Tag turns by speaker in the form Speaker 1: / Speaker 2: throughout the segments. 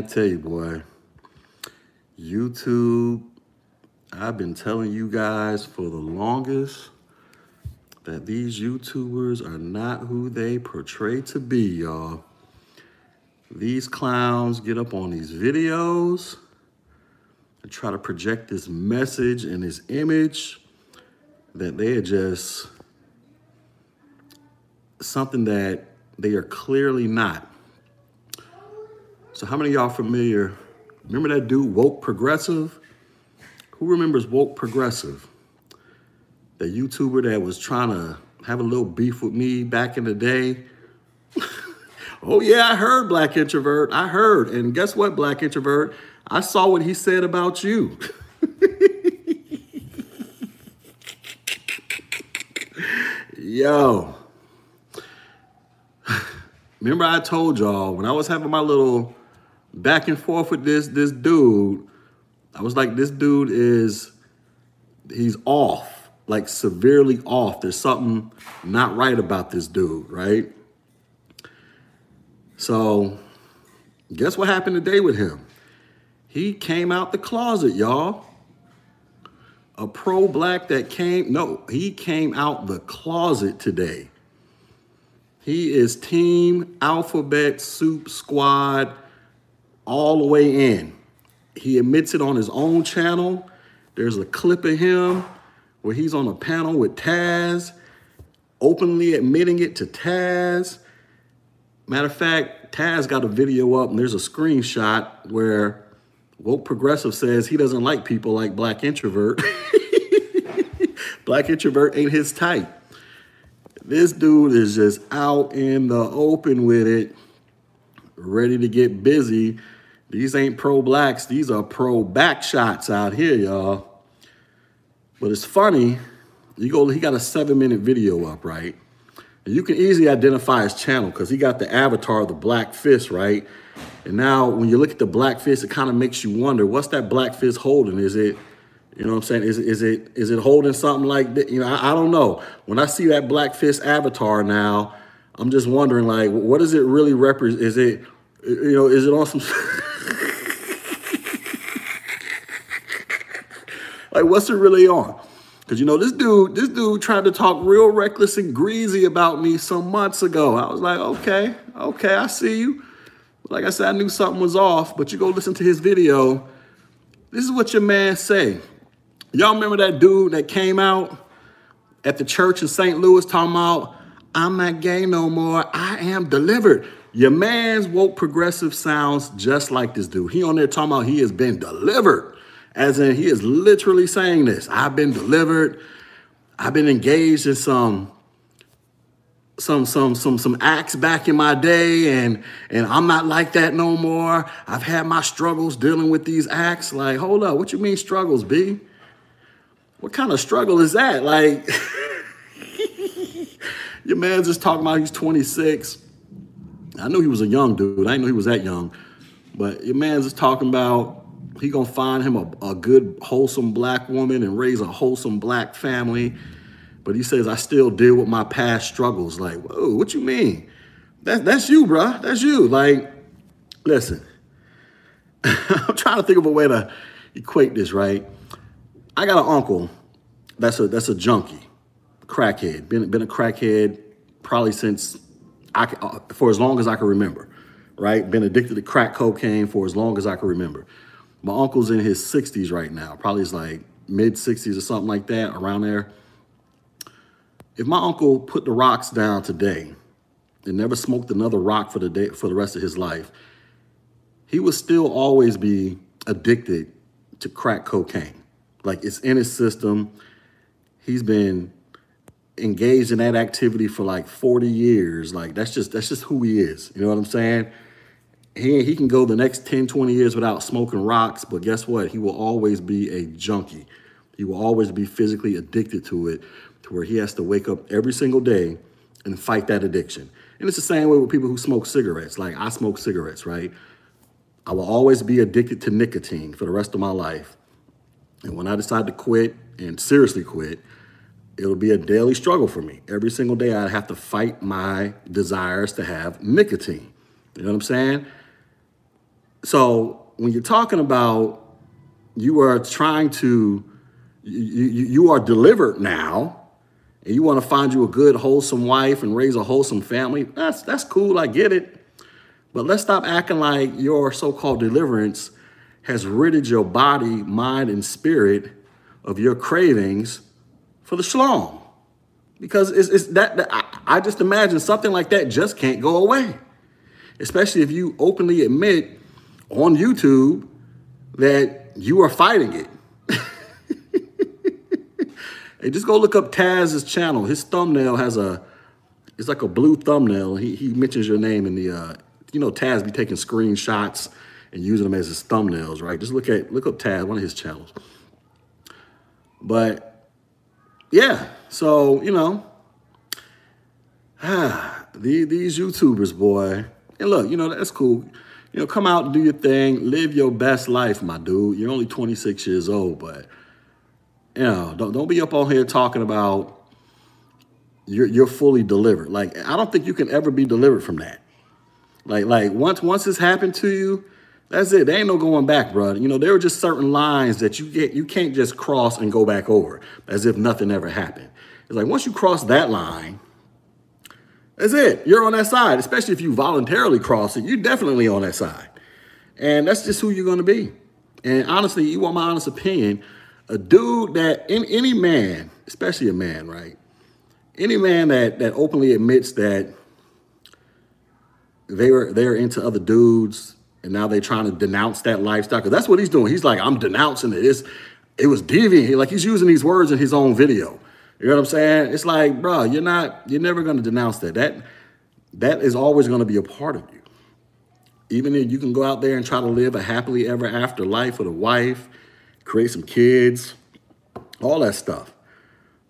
Speaker 1: I tell you, boy, YouTube, I've been telling you guys for the longest that these YouTubers are not who they portray to be, y'all. These clowns get up on these videos and try to project this message and this image that they are just something that they are clearly not. So how many y'all familiar? Remember that dude, Woke Progressive? Who remembers Woke Progressive? The YouTuber that was trying to have a little beef with me back in the day. oh yeah, I heard Black Introvert. I heard. And guess what, Black Introvert? I saw what he said about you. Yo. Remember I told y'all when I was having my little back and forth with this this dude, I was like, this dude is he's off, like severely off. There's something not right about this dude, right? So, guess what happened today with him? He came out the closet, y'all. A pro black that came, no, he came out the closet today. He is Team Alphabet Soup Squad all the way in. He admits it on his own channel. There's a clip of him where he's on a panel with Taz, openly admitting it to Taz. Matter of fact, Taz got a video up and there's a screenshot where Woke Progressive says he doesn't like people like Black Introvert. black Introvert ain't his type. This dude is just out in the open with it, ready to get busy these ain't pro blacks, these are pro back shots out here, y'all. But it's funny, you go, he got a seven minute video up, right? And you can easily identify his channel because he got the avatar of the black fist, right? And now when you look at the black fist, it kind of makes you wonder, what's that black fist holding? Is it, you know what I'm saying? Is, is it is it holding something like that? You know, I, I don't know. When I see that black fist avatar now, I'm just wondering, like, what does it really represent? Is it, you know, is it on some Like, what's it really on? Because you know, this dude, this dude tried to talk real reckless and greasy about me some months ago. I was like, okay, okay, I see you. Like I said, I knew something was off, but you go listen to his video. This is what your man say. Y'all remember that dude that came out at the church in St. Louis talking about, I'm not gay no more. I am delivered. Your man's woke progressive sounds just like this dude. He on there talking about he has been delivered. As in, he is literally saying this. I've been delivered. I've been engaged in some some some some some acts back in my day and and I'm not like that no more. I've had my struggles dealing with these acts. Like, hold up, what you mean struggles, B? What kind of struggle is that? Like your man's just talking about he's 26. I knew he was a young dude. I didn't know he was that young. But your man's just talking about he gonna find him a, a good, wholesome black woman and raise a wholesome black family. But he says, I still deal with my past struggles. Like, whoa, what you mean? That, that's you, bruh. That's you. Like, listen, I'm trying to think of a way to equate this, right? I got an uncle that's a that's a junkie, crackhead. Been been a crackhead probably since I uh, for as long as I can remember, right? Been addicted to crack cocaine for as long as I can remember. My uncle's in his 60s right now, probably is like mid 60s or something like that, around there. If my uncle put the rocks down today and never smoked another rock for the day for the rest of his life, he would still always be addicted to crack cocaine. Like it's in his system. He's been engaged in that activity for like 40 years. Like that's just that's just who he is. You know what I'm saying? He, he can go the next 10, 20 years without smoking rocks, but guess what? He will always be a junkie. He will always be physically addicted to it to where he has to wake up every single day and fight that addiction. And it's the same way with people who smoke cigarettes. Like I smoke cigarettes, right? I will always be addicted to nicotine for the rest of my life. And when I decide to quit and seriously quit, it'll be a daily struggle for me. Every single day I have to fight my desires to have nicotine. You know what I'm saying? So when you're talking about you are trying to, you, you, are delivered now, and you want to find you a good, wholesome wife and raise a wholesome family, that's that's cool. I get it. But let's stop acting like your so-called deliverance has ridded your body, mind, and spirit of your cravings for the shlong. Because it's, it's that, that I, I just imagine something like that just can't go away. Especially if you openly admit on YouTube that you are fighting it. hey, just go look up Taz's channel. His thumbnail has a, it's like a blue thumbnail. He, he mentions your name in the, uh, you know, Taz be taking screenshots and using them as his thumbnails, right? Just look at, look up Taz, one of his channels. But yeah, so, you know, ah, the, these YouTubers, boy, and look, you know, that's cool. You know, come out and do your thing, live your best life, my dude. You're only 26 years old, but, you know, don't, don't be up on here talking about you're, you're fully delivered. Like, I don't think you can ever be delivered from that. Like, like once, once this happened to you, that's it. There ain't no going back, bro. You know, there are just certain lines that you get you can't just cross and go back over as if nothing ever happened. It's like once you cross that line, that's it. You're on that side, especially if you voluntarily cross it. You're definitely on that side. And that's just who you're going to be. And honestly, you want my honest opinion, a dude that in any man, especially a man, right? Any man that that openly admits that they were they're into other dudes and now they're trying to denounce that lifestyle. Cause that's what he's doing. He's like, I'm denouncing it. It's, it was deviant. Like he's using these words in his own video. You know what I'm saying? It's like, bro, you're not, you're never going to denounce that. That, that is always going to be a part of you. Even if you can go out there and try to live a happily ever after life with a wife, create some kids, all that stuff.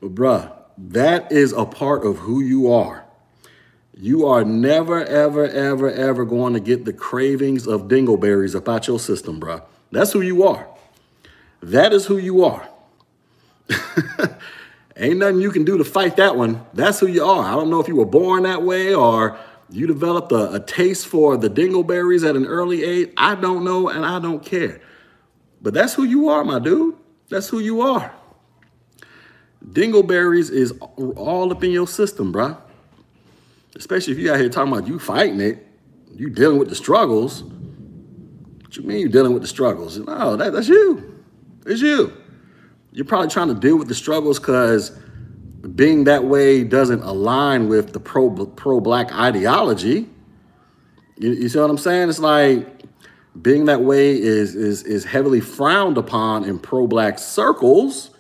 Speaker 1: But bruh, that is a part of who you are. You are never, ever, ever, ever going to get the cravings of dingleberries up out your system, bro. That's who you are. That is who you are. Ain't nothing you can do to fight that one. That's who you are. I don't know if you were born that way or you developed a, a taste for the dingleberries at an early age. I don't know and I don't care. But that's who you are, my dude. That's who you are. Dingleberries is all up in your system, bruh especially if you out here talking about you fighting it, you dealing with the struggles. What you mean you dealing with the struggles? No, that, that's you. It's you. You're probably trying to deal with the struggles because being that way doesn't align with the pro pro black ideology. You, you see what I'm saying? It's like being that way is is is heavily frowned upon in pro black circles,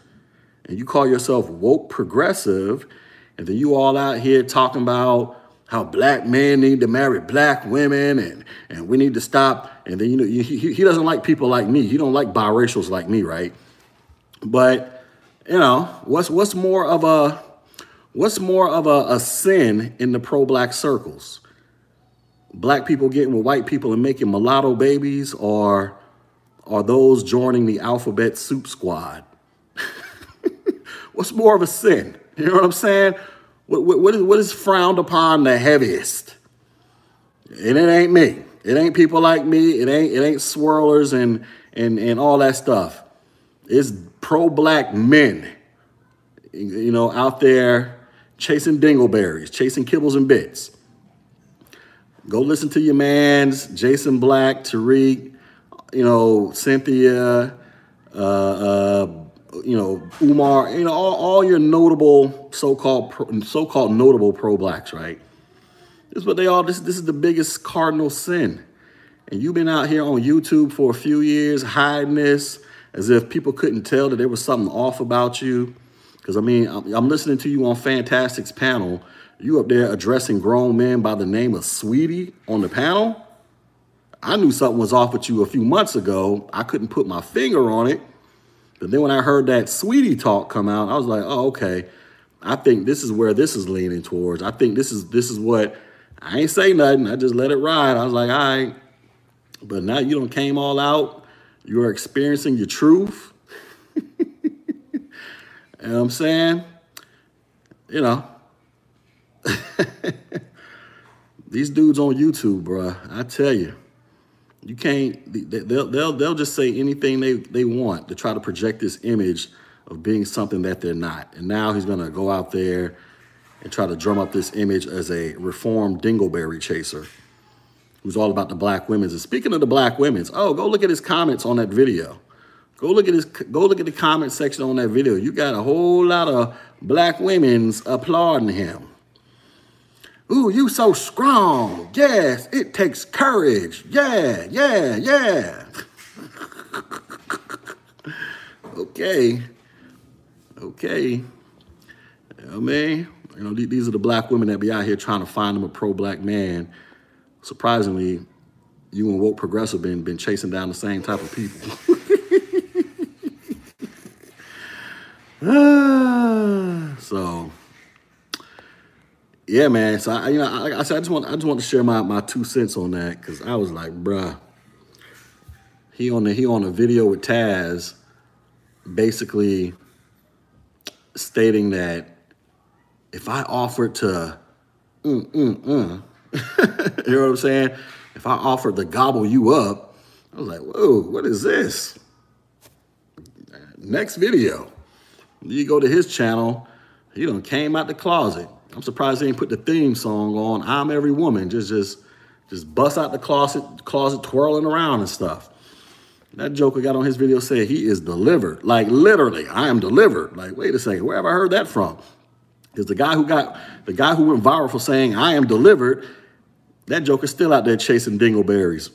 Speaker 1: and you call yourself woke progressive, and then you all out here talking about how black men need to marry black women and, and we need to stop. And then, you know, he, he doesn't like people like me. He don't like biracials like me, right? But, you know, what's, what's more of a, what's more of a, a sin in the pro-black circles? Black people getting with white people and making mulatto babies or are those joining the alphabet soup squad? what's more of a sin? You know what I'm saying? What, what, is, what is frowned upon the heaviest? And it ain't me. It ain't people like me. It ain't it ain't swirlers and and and all that stuff. It's pro-black men, you know, out there chasing dingleberries, chasing kibbles and bits. Go listen to your man's Jason Black, Tariq, you know, Cynthia, uh, uh, you know, Umar, you know, all, all your notable so-called pro, so-called notable pro-blacks, right? This is what they all, this, this is the biggest cardinal sin. And you've been out here on YouTube for a few years hiding this as if people couldn't tell that there was something off about you. Because, I mean, I'm, listening to you on Fantastic's panel. You up there addressing grown men by the name of Sweetie on the panel. I knew something was off with you a few months ago. I couldn't put my finger on it. But then when I heard that sweetie talk come out, I was like, oh, okay. I think this is where this is leaning towards. I think this is this is what I ain't say nothing. I just let it ride. I was like, all right. But now you don't came all out. You are experiencing your truth. you know what I'm saying? You know. These dudes on YouTube, bruh, I tell you, You can't. They'll they'll they'll just say anything they they want to try to project this image of being something that they're not. And now he's gonna go out there and try to drum up this image as a reformed dingleberry chaser who's all about the black women's. And speaking of the black women's, oh, go look at his comments on that video. Go look at his go look at the comment section on that video. You got a whole lot of black women's applauding him. Ooh, you so strong. Yes, it takes courage. Yeah, yeah, yeah. okay. Okay. I mean, you know, these are the black women that be out here trying to find them a pro-black man. Surprisingly, you and woke progressive been been chasing down the same type of people. so yeah, man. So I, you know, I, I, I just want I just want to share my my two cents on that because I was like, bruh, he on the he on a video with Taz, basically stating that if I offered to, mm, mm, mm, you know what I'm saying? If I offered to gobble you up, I was like, whoa, what is this? Next video. You go to his channel, he done came out the closet. I'm surprised he didn't put the theme song on, I'm Every Woman, just just just bust out the closet, closet twirling around and stuff. That Joker got on his video saying he is delivered. Like literally, I am delivered. Like, wait a second, where have I heard that from? Because the guy who got the guy who went viral for saying I am delivered, that Joker's still out there chasing dingleberries.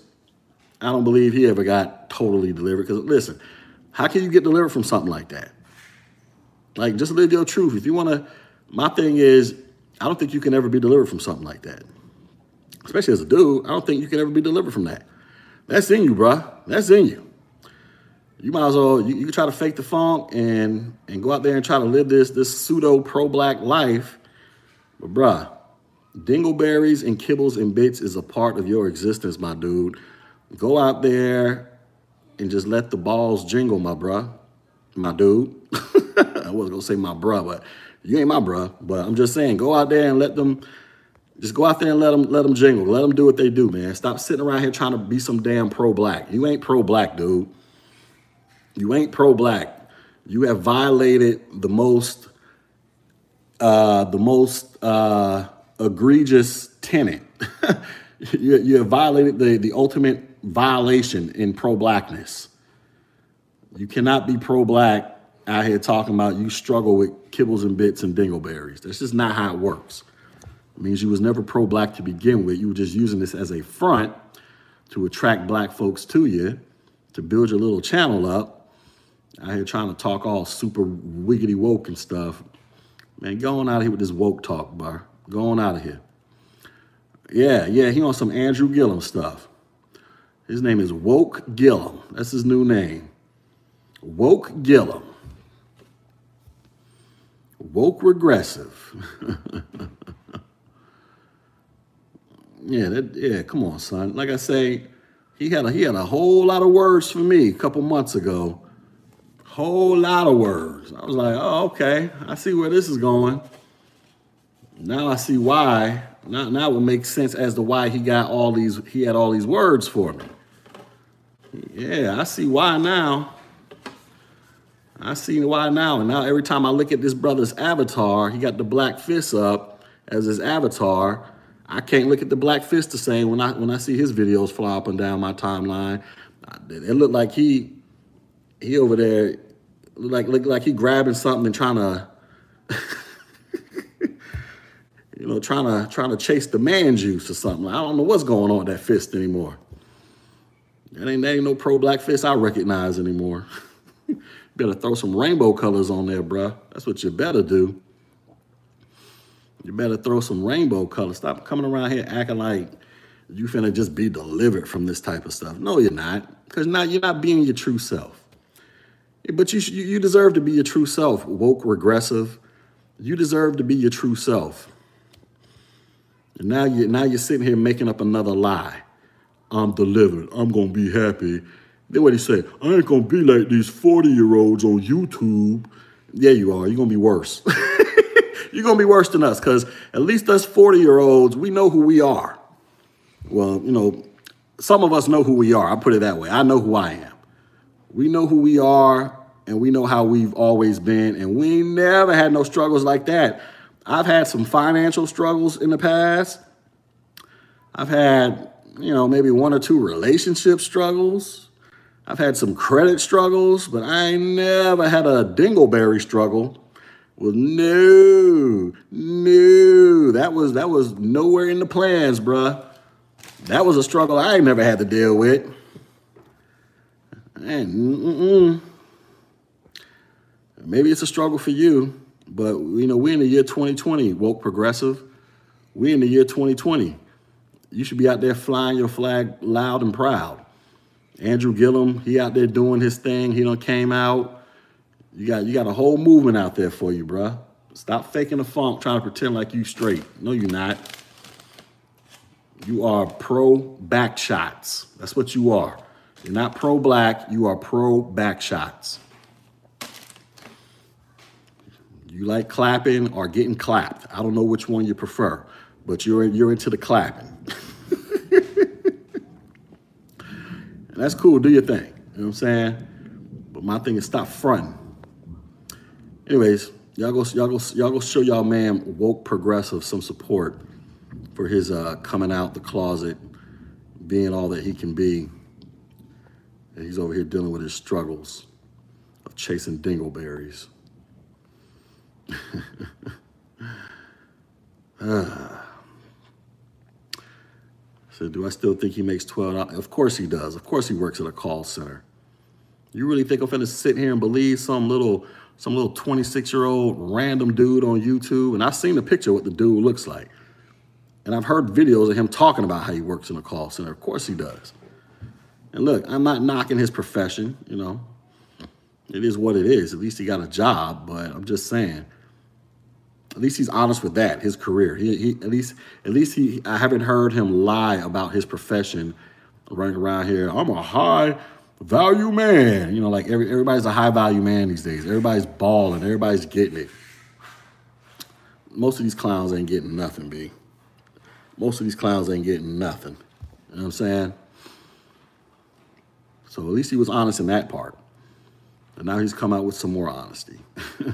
Speaker 1: I don't believe he ever got totally delivered. Because listen, how can you get delivered from something like that? Like, just live your truth. If you want to, my thing is, I don't think you can ever be delivered from something like that. Especially as a dude, I don't think you can ever be delivered from that. That's in you, bruh. That's in you you might as well you, you try to fake the funk and and go out there and try to live this this pseudo pro black life. But bruh, dingleberries and kibbles and bits is a part of your existence, my dude. Go out there and just let the balls jingle, my bruh, my dude. I wasn't gonna say my bruh, but you ain't my bruh. But I'm just saying, go out there and let them. Just go out there and let them let them jingle. Let them do what they do, man. Stop sitting around here trying to be some damn pro black. You ain't pro black, dude. You ain't pro-black. You have violated the most, uh, the most uh, egregious tenet. you, you have violated the, the ultimate violation in pro-blackness. You cannot be pro-black out here talking about you struggle with kibbles and bits and dingleberries. That's just not how it works. It means you was never pro-black to begin with. You were just using this as a front to attract black folks to you, to build your little channel up, out here trying to talk all super wiggity woke and stuff. Man, go on out of here with this woke talk, bar. Go on out of here. Yeah, yeah, he on some Andrew Gillum stuff. His name is Woke Gillum. That's his new name. Woke Gillum. Woke regressive. yeah, that, yeah, come on, son. Like I say, he had a, he had a whole lot of words for me a couple months ago whole lot of words. I was like, oh, okay, I see where this is going. Now I see why. Now, now it would make sense as to why he got all these, he had all these words for me. Yeah, I see why now. I see why now. And now every time I look at this brother's avatar, he got the black fist up as his avatar. I can't look at the black fist the same when I when I see his videos fly up and down my timeline. It looked like he he over there like like like he grabbing something and trying to you know trying to trying to chase the man juice or something. I don't know what's going on with that fist anymore. That ain't, that ain't no pro black fist I recognize anymore. better throw some rainbow colors on there, bruh. That's what you better do. You better throw some rainbow colors. Stop coming around here acting like you finna just be delivered from this type of stuff. No, you're not. Because now you're not being your true self. But you, you deserve to be your true self, woke regressive. You deserve to be your true self. And now you now you're sitting here making up another lie. I'm delivered. I'm gonna be happy. Then what he say? I ain't gonna be like these 40 year olds on YouTube. Yeah, you are. You're gonna be worse. you're gonna be worse than us, because at least us 40 year olds, we know who we are. Well, you know, some of us know who we are. I'll put it that way. I know who I am. We know who we are and we know how we've always been, and we never had no struggles like that. I've had some financial struggles in the past. I've had, you know, maybe one or two relationship struggles. I've had some credit struggles, but I never had a dingleberry struggle. Well, no, no, that was that was nowhere in the plans, bruh. That was a struggle I never had to deal with. And mm-mm. maybe it's a struggle for you, but you know we're in the year 2020, woke progressive. We're in the year 2020. You should be out there flying your flag loud and proud. Andrew Gillum, he out there doing his thing. He done came out. You got you got a whole movement out there for you, bruh. Stop faking the funk, trying to pretend like you straight. No, you're not. You are pro back shots. That's what you are. You're not pro black, you are pro back shots. You like clapping or getting clapped. I don't know which one you prefer, but you're you're into the clapping. and that's cool, do your thing. You know what I'm saying? But my thing is stop fronting. Anyways, y'all go y'all go y'all go show y'all man woke progressive some support for his uh, coming out the closet, being all that he can be. And he's over here dealing with his struggles of chasing dingleberries. So do I still think he makes $12? Of course he does. Of course he works at a call center. You really think I'm gonna sit here and believe some little some little 26 year old random dude on YouTube? And I've seen the picture of what the dude looks like. And I've heard videos of him talking about how he works in a call center. Of course he does. And look, I'm not knocking his profession, you know. It is what it is. At least he got a job, but I'm just saying. At least he's honest with that, his career. He, he at least at least he I haven't heard him lie about his profession running around here. I'm a high value man. You know, like every, everybody's a high value man these days. Everybody's balling, everybody's getting it. Most of these clowns ain't getting nothing, B most of these clowns ain't getting nothing. You know what I'm saying? So at least he was honest in that part. And now he's come out with some more honesty. he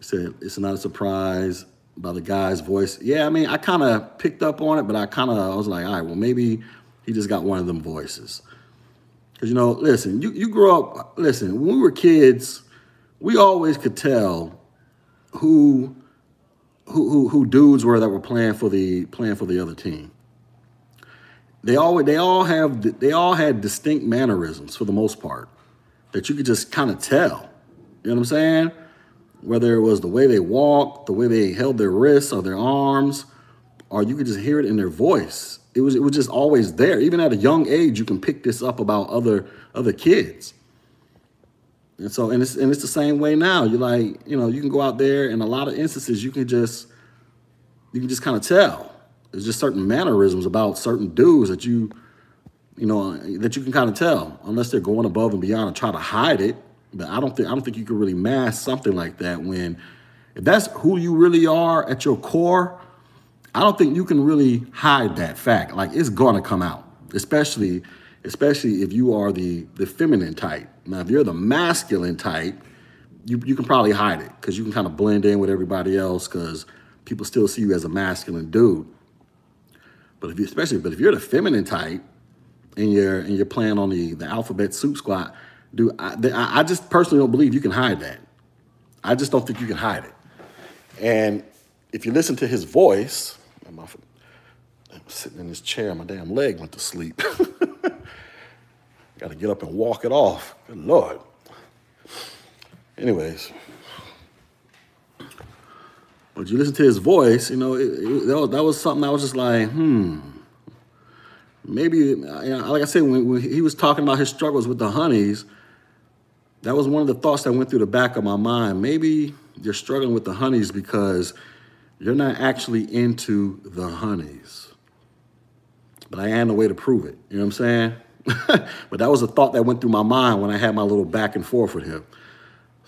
Speaker 1: said, it's not a surprise by the guy's voice. Yeah, I mean, I kind of picked up on it, but I kind of, I was like, all right, well, maybe he just got one of them voices. Because, you know, listen, you, you grew up, listen, when we were kids, we always could tell who who, who, who dudes were that were playing for the playing for the other team. They all they all have they all had distinct mannerisms for the most part that you could just kind of tell. You know what I'm saying? Whether it was the way they walked, the way they held their wrists or their arms, or you could just hear it in their voice. It was it was just always there. Even at a young age, you can pick this up about other other kids. And so, and it's and it's the same way now. You're like, you know, you can go out there, and a lot of instances, you can just you can just kind of tell. There's just certain mannerisms about certain dudes that you, you know, that you can kind of tell, unless they're going above and beyond and try to hide it. But I don't think I don't think you can really mask something like that when, if that's who you really are at your core. I don't think you can really hide that fact. Like it's gonna come out, especially especially if you are the the feminine type. Now, if you're the masculine type, you you can probably hide it because you can kind of blend in with everybody else because people still see you as a masculine dude. But if you especially but if you're the feminine type and you're and you're playing on the the alphabet soup squad, do I, I just personally don't believe you can hide that. I just don't think you can hide it. And if you listen to his voice, I'm sitting in this chair, my damn leg went to sleep. Got to get up and walk it off. Good Lord. Anyways, but you listen to his voice, you know, it, it, that, was, that, was, something I was just like, hmm. Maybe, you know, like I said, when, when he was talking about his struggles with the honeys, that was one of the thoughts that went through the back of my mind. Maybe you're struggling with the honeys because you're not actually into the honeys. But I am the way to prove it. You know what I'm saying? but that was a thought that went through my mind when I had my little back and forth with him.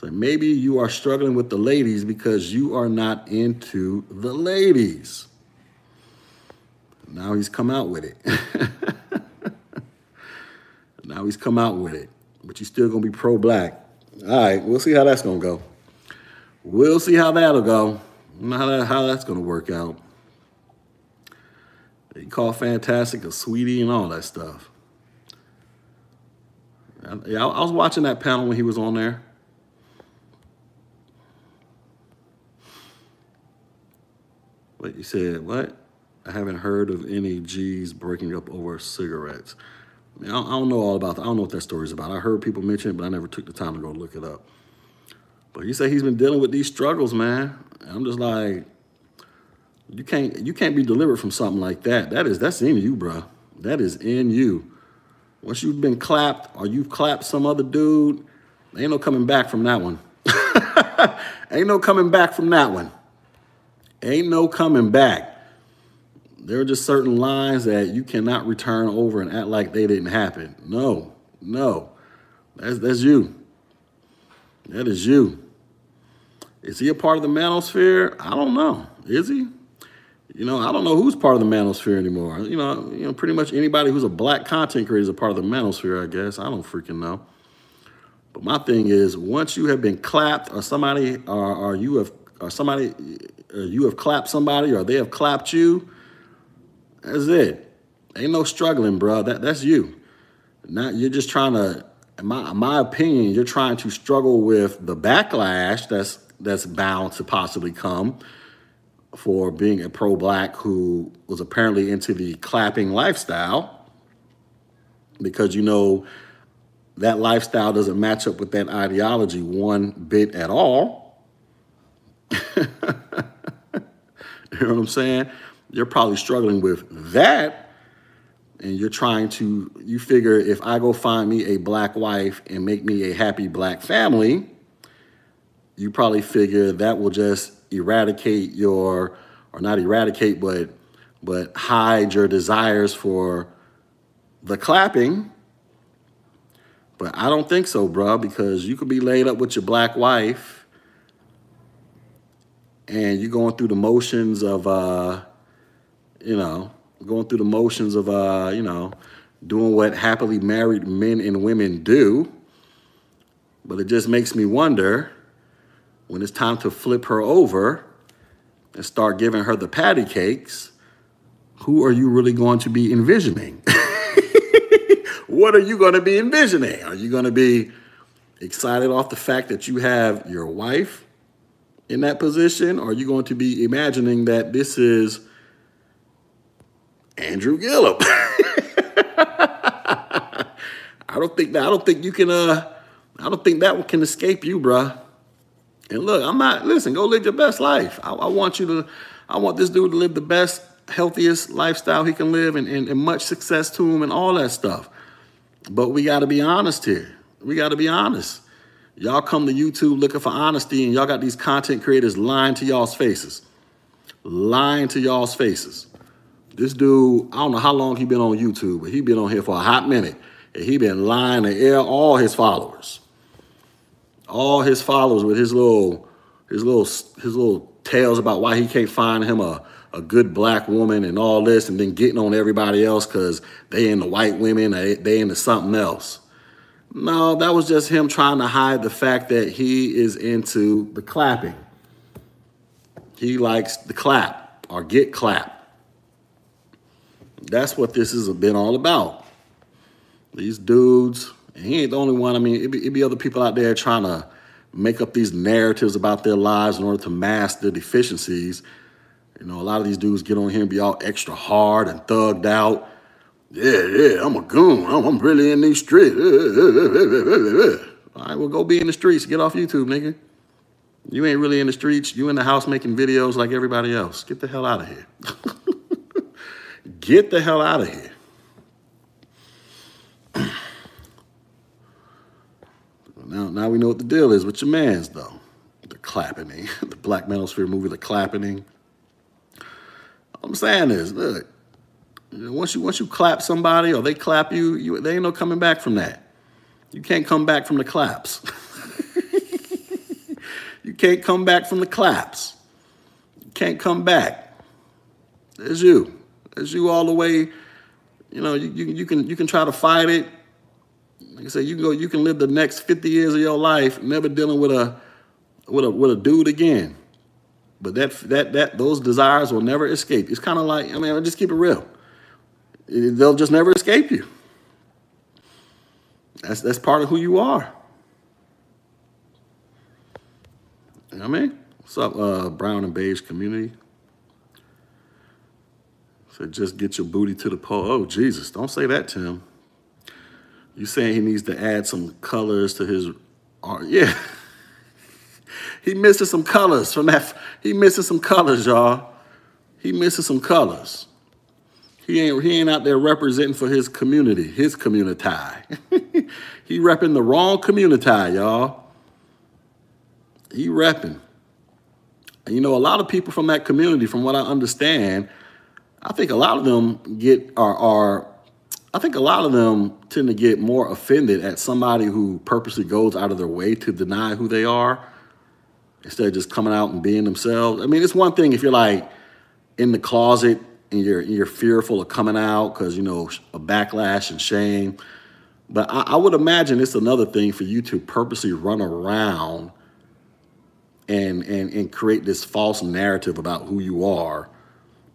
Speaker 1: So maybe you are struggling with the ladies because you are not into the ladies. Now he's come out with it. now he's come out with it. But you're still gonna be pro-black. All right, we'll see how that's gonna go. We'll see how that'll go. How, that, how that's gonna work out. He called Fantastic a sweetie and all that stuff. Yeah, I was watching that panel when he was on there. Wait, you said what? I haven't heard of any G's breaking up over cigarettes. I, mean, I don't know all about that. I don't know what that story's about. I heard people mention it, but I never took the time to go look it up. But he said he's been dealing with these struggles, man. I'm just like, you can't you can't be delivered from something like that. That is that's in you, bro. That is in you. Once you've been clapped or you've clapped some other dude, ain't no coming back from that one. ain't no coming back from that one. Ain't no coming back. There are just certain lines that you cannot return over and act like they didn't happen. No, no. That's that's you. That is you. Is he a part of the manosphere? I don't know. Is he? You know, I don't know who's part of the manosphere anymore. You know, you know, pretty much anybody who's a black content creator is a part of the manosphere, I guess. I don't freaking know. But my thing is, once you have been clapped, or somebody, or, or you have, or somebody, or you have clapped somebody, or they have clapped you, that's it. Ain't no struggling, bro. That that's you. Not you're just trying to. In my my opinion, you're trying to struggle with the backlash that's that's bound to possibly come for being a pro black who was apparently into the clapping lifestyle because you know that lifestyle doesn't match up with that ideology one bit at all. you know what I'm saying? You're probably struggling with that. And you're trying to, you figure if I go find me a black wife and make me a happy black family, you probably figure that will just eradicate your, or not eradicate, but but hide your desires for the clapping. But I don't think so, bro, because you could be laid up with your black wife and you're going through the motions of, uh, you know, going through the motions of, uh, you know, doing what happily married men and women do. But it just makes me wonder when it's time to flip her over and start giving her the patty cakes, who are you really going to be envisioning? what are you going to be envisioning? Are you going to be excited off the fact that you have your wife in that position? Or are you going to be imagining that this is Andrew Gillum? I don't think that I don't think you can uh I don't think that one can escape you, bruh. And look, I'm not, listen, go live your best life. I, I, want you to, I want this dude to live the best, healthiest lifestyle he can live and, and, and much success to him and all that stuff. But we got to be honest here. We got to be honest. Y'all come to YouTube looking for honesty and y'all got these content creators lying to y'all's faces. Lying to y'all's faces. This dude, I don't know how long he been on YouTube, but he been on here for a hot minute. And he been lying to air all his followers all his followers with his little his little his little tales about why he can't find him a, a good black woman and all this and then getting on everybody else because they into white women they, they into something else no that was just him trying to hide the fact that he is into the clapping he likes the clap or get clapped that's what this has been all about these dudes and he ain't the only one. I mean, it'd be, it'd be other people out there trying to make up these narratives about their lives in order to mask their deficiencies. You know, a lot of these dudes get on here and be all extra hard and thugged out. Yeah, yeah, I'm a goon. I'm, I'm really in these streets. All right, well, go be in the streets. Get off YouTube, nigga. You ain't really in the streets. You in the house making videos like everybody else. Get the hell out of here. Get the hell out of here. Now, now we know what the deal is with your mans, though. The clapping, the Black Manosphere movie, The Clapping. I'm saying is, look, once you once you clap somebody or they clap you, you they ain't no coming back from that. You can't come back from the claps. you can't come back from the claps. You can't come back. There's you. That's you all the way. You know, you, you, you can you can try to fight it. Like I said, you can go. You can live the next 50 years of your life never dealing with a with a with a dude again. But that that that those desires will never escape. It's kind of like I mean, I'll just keep it real. They'll just never escape you. That's that's part of who you are. You know what I mean? What's up, uh, brown and beige community? So just get your booty to the pole. Oh, Jesus, don't say that, Tim. You saying he needs to add some colors to his art? Yeah. he misses some colors from that. He missing some colors, y'all. He misses some colors. He ain't he ain't out there representing for his community, his community. he repping the wrong community, y'all. He repping. And you know, a lot of people from that community, from what I understand, I think a lot of them get are are I think a lot of them tend to get more offended at somebody who purposely goes out of their way to deny who they are instead of just coming out and being themselves. I mean, it's one thing if you're like in the closet and you're you're fearful of coming out because you know a backlash and shame. But I, I would imagine it's another thing for you to purposely run around and and and create this false narrative about who you are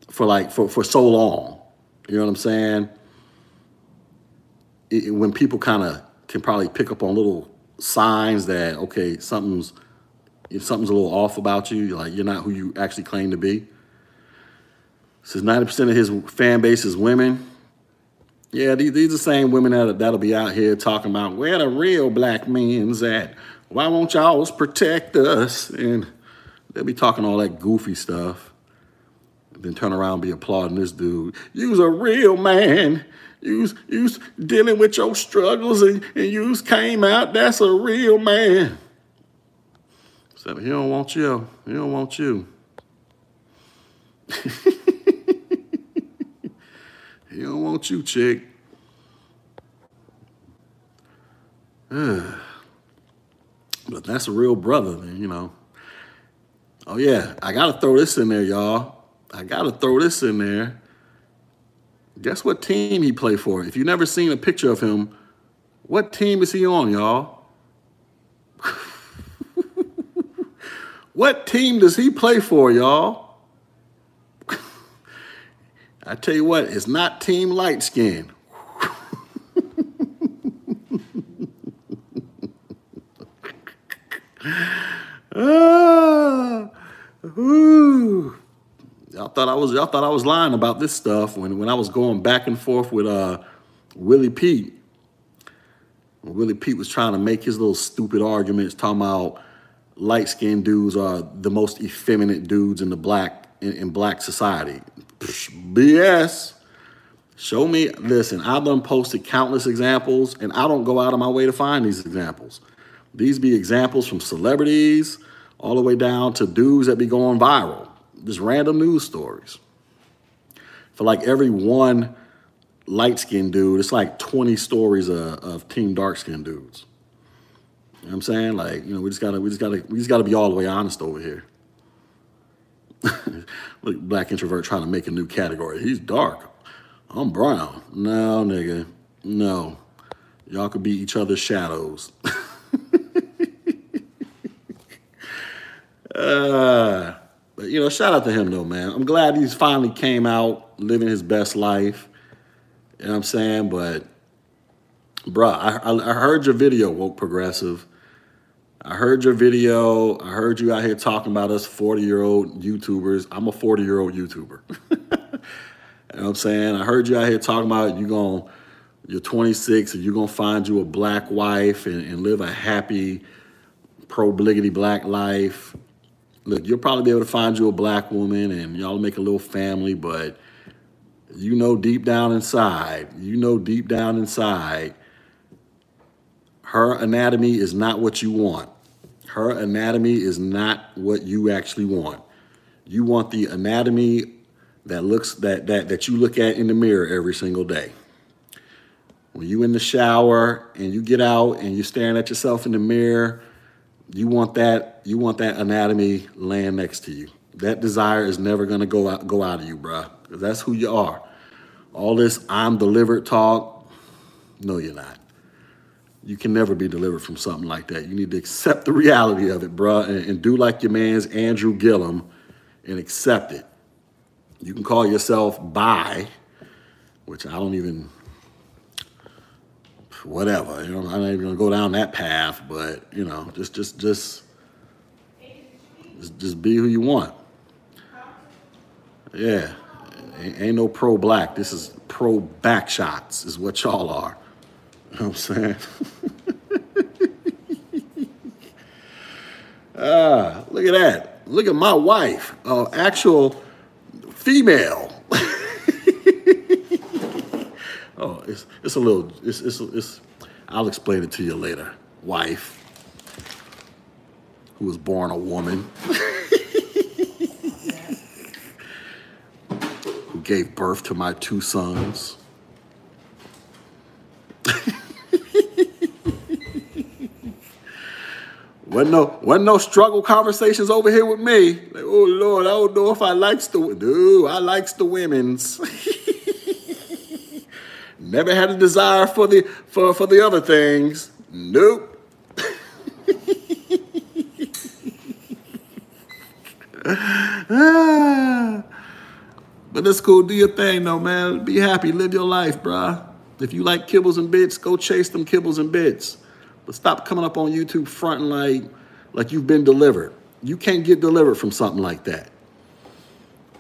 Speaker 1: for like for, for so long. You know what I'm saying? It, when people kind of can probably pick up on little signs that okay, something's if something's a little off about you, like you're not who you actually claim to be. Says 90% of his fan base is women. Yeah, these, these are the same women that, that'll be out here talking about where the real black men's at. Why won't y'all always protect us? And they'll be talking all that goofy stuff. Then turn around and be applauding this dude. You's a real man. You's, you's dealing with your struggles and, and you's came out. That's a real man. So he don't want you. He don't want you. he don't want you, chick. Ah. but that's a real brother, then, you know. Oh yeah, I gotta throw this in there, y'all. I gotta throw this in there. Guess what team he played for? If you've never seen a picture of him, what team is he on, y'all? what team does he play for, y'all? I tell you what, it's not Team Light Skin. ah. Y'all thought I was y'all thought I was lying about this stuff when, when I was going back and forth with uh, Willie Pete. When Willie Pete was trying to make his little stupid arguments, talking about light skinned dudes are the most effeminate dudes in the black in, in black society. BS. Show me, listen, I've done posted countless examples, and I don't go out of my way to find these examples. These be examples from celebrities all the way down to dudes that be going viral, just random news stories. For like every one light skinned dude, it's like 20 stories of, of team dark skinned dudes. You know what I'm saying? Like, you know, we just gotta, we just gotta, we just gotta be all the way honest over here. Look, black introvert trying to make a new category. He's dark. I'm brown. No, nigga. No. Y'all could be each other's shadows. uh, but you know, shout out to him though, man. I'm glad he's finally came out living his best life. You know what I'm saying? But, bruh, I, I heard your video, Woke Progressive. I heard your video. I heard you out here talking about us 40 year old YouTubers. I'm a 40 year old YouTuber. you know what I'm saying? I heard you out here talking about you're going you're 26 and you're gonna find you a black wife and, and live a happy pro obligity black life. Look, you'll probably be able to find you a black woman and y'all make a little family, but you know deep down inside, you know deep down inside, her anatomy is not what you want. Her anatomy is not what you actually want. You want the anatomy that looks that that that you look at in the mirror every single day. When you in the shower and you get out and you're staring at yourself in the mirror, you want that you want that anatomy laying next to you. That desire is never gonna go out go out of you, bruh. That's who you are. All this I'm delivered talk, no, you're not. You can never be delivered from something like that. You need to accept the reality of it, bruh, and, and do like your man's Andrew Gillum and accept it. You can call yourself bi, which I don't even whatever. You know, I'm not even gonna go down that path, but you know, just just just just, just be who you want. Yeah, ain't, ain't no pro black. This is pro back shots, is what y'all are. You know what I'm saying? ah, look at that. Look at my wife, uh, actual female. oh, it's it's a little. It's it's it's. I'll explain it to you later. Wife, who was born a woman, who gave birth to my two sons. Wasn't no, wasn't no struggle conversations over here with me. Like, oh Lord, I don't know if I likes the dude. I likes the women's. Never had a desire for the for for the other things. Nope. but that's cool. Do your thing, though, man. Be happy. Live your life, bruh. If you like kibbles and bits, go chase them kibbles and bits. But stop coming up on YouTube fronting like like you've been delivered. You can't get delivered from something like that.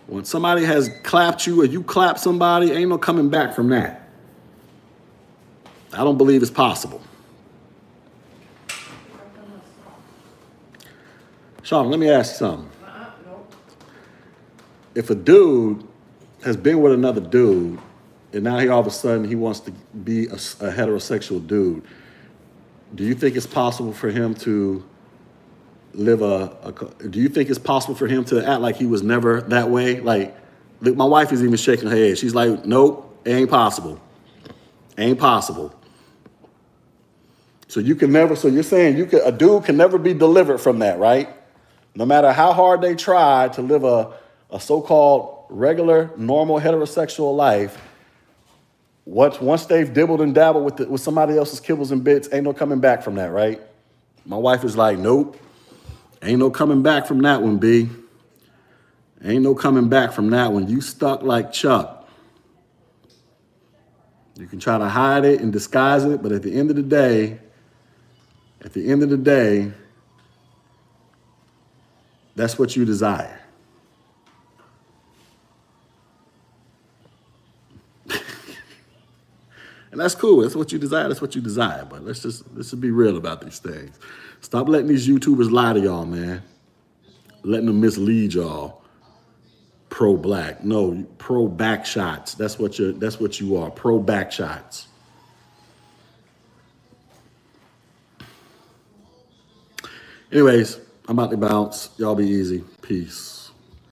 Speaker 1: When somebody has clapped you or you clap somebody, ain't no coming back from that. I don't believe it's possible. Sean, let me ask you something. If a dude has been with another dude and now he all of a sudden he wants to be a, a heterosexual dude, do you think it's possible for him to live a, a, do you think it's possible for him to act like he was never that way? Like my wife is even shaking her head. She's like nope it ain't possible. Ain't possible. So you can never so you're saying you could a dude can never be delivered from that right? No matter how hard they try to live a, a so-called regular normal heterosexual life once, once they've dibbled and dabbled with, the, with somebody else's kibbles and bits, ain't no coming back from that, right? My wife is like, nope, ain't no coming back from that one, B. Ain't no coming back from that one. You stuck like Chuck. You can try to hide it and disguise it, but at the end of the day, at the end of the day, that's what you desire. And that's cool. That's what you desire. That's what you desire. But let's just let's just be real about these things. Stop letting these YouTubers lie to y'all, man. Letting them mislead y'all. Pro black. No, pro back shots. That's what you that's what you are. Pro back shots. Anyways, I'm about to bounce. Y'all be easy. Peace.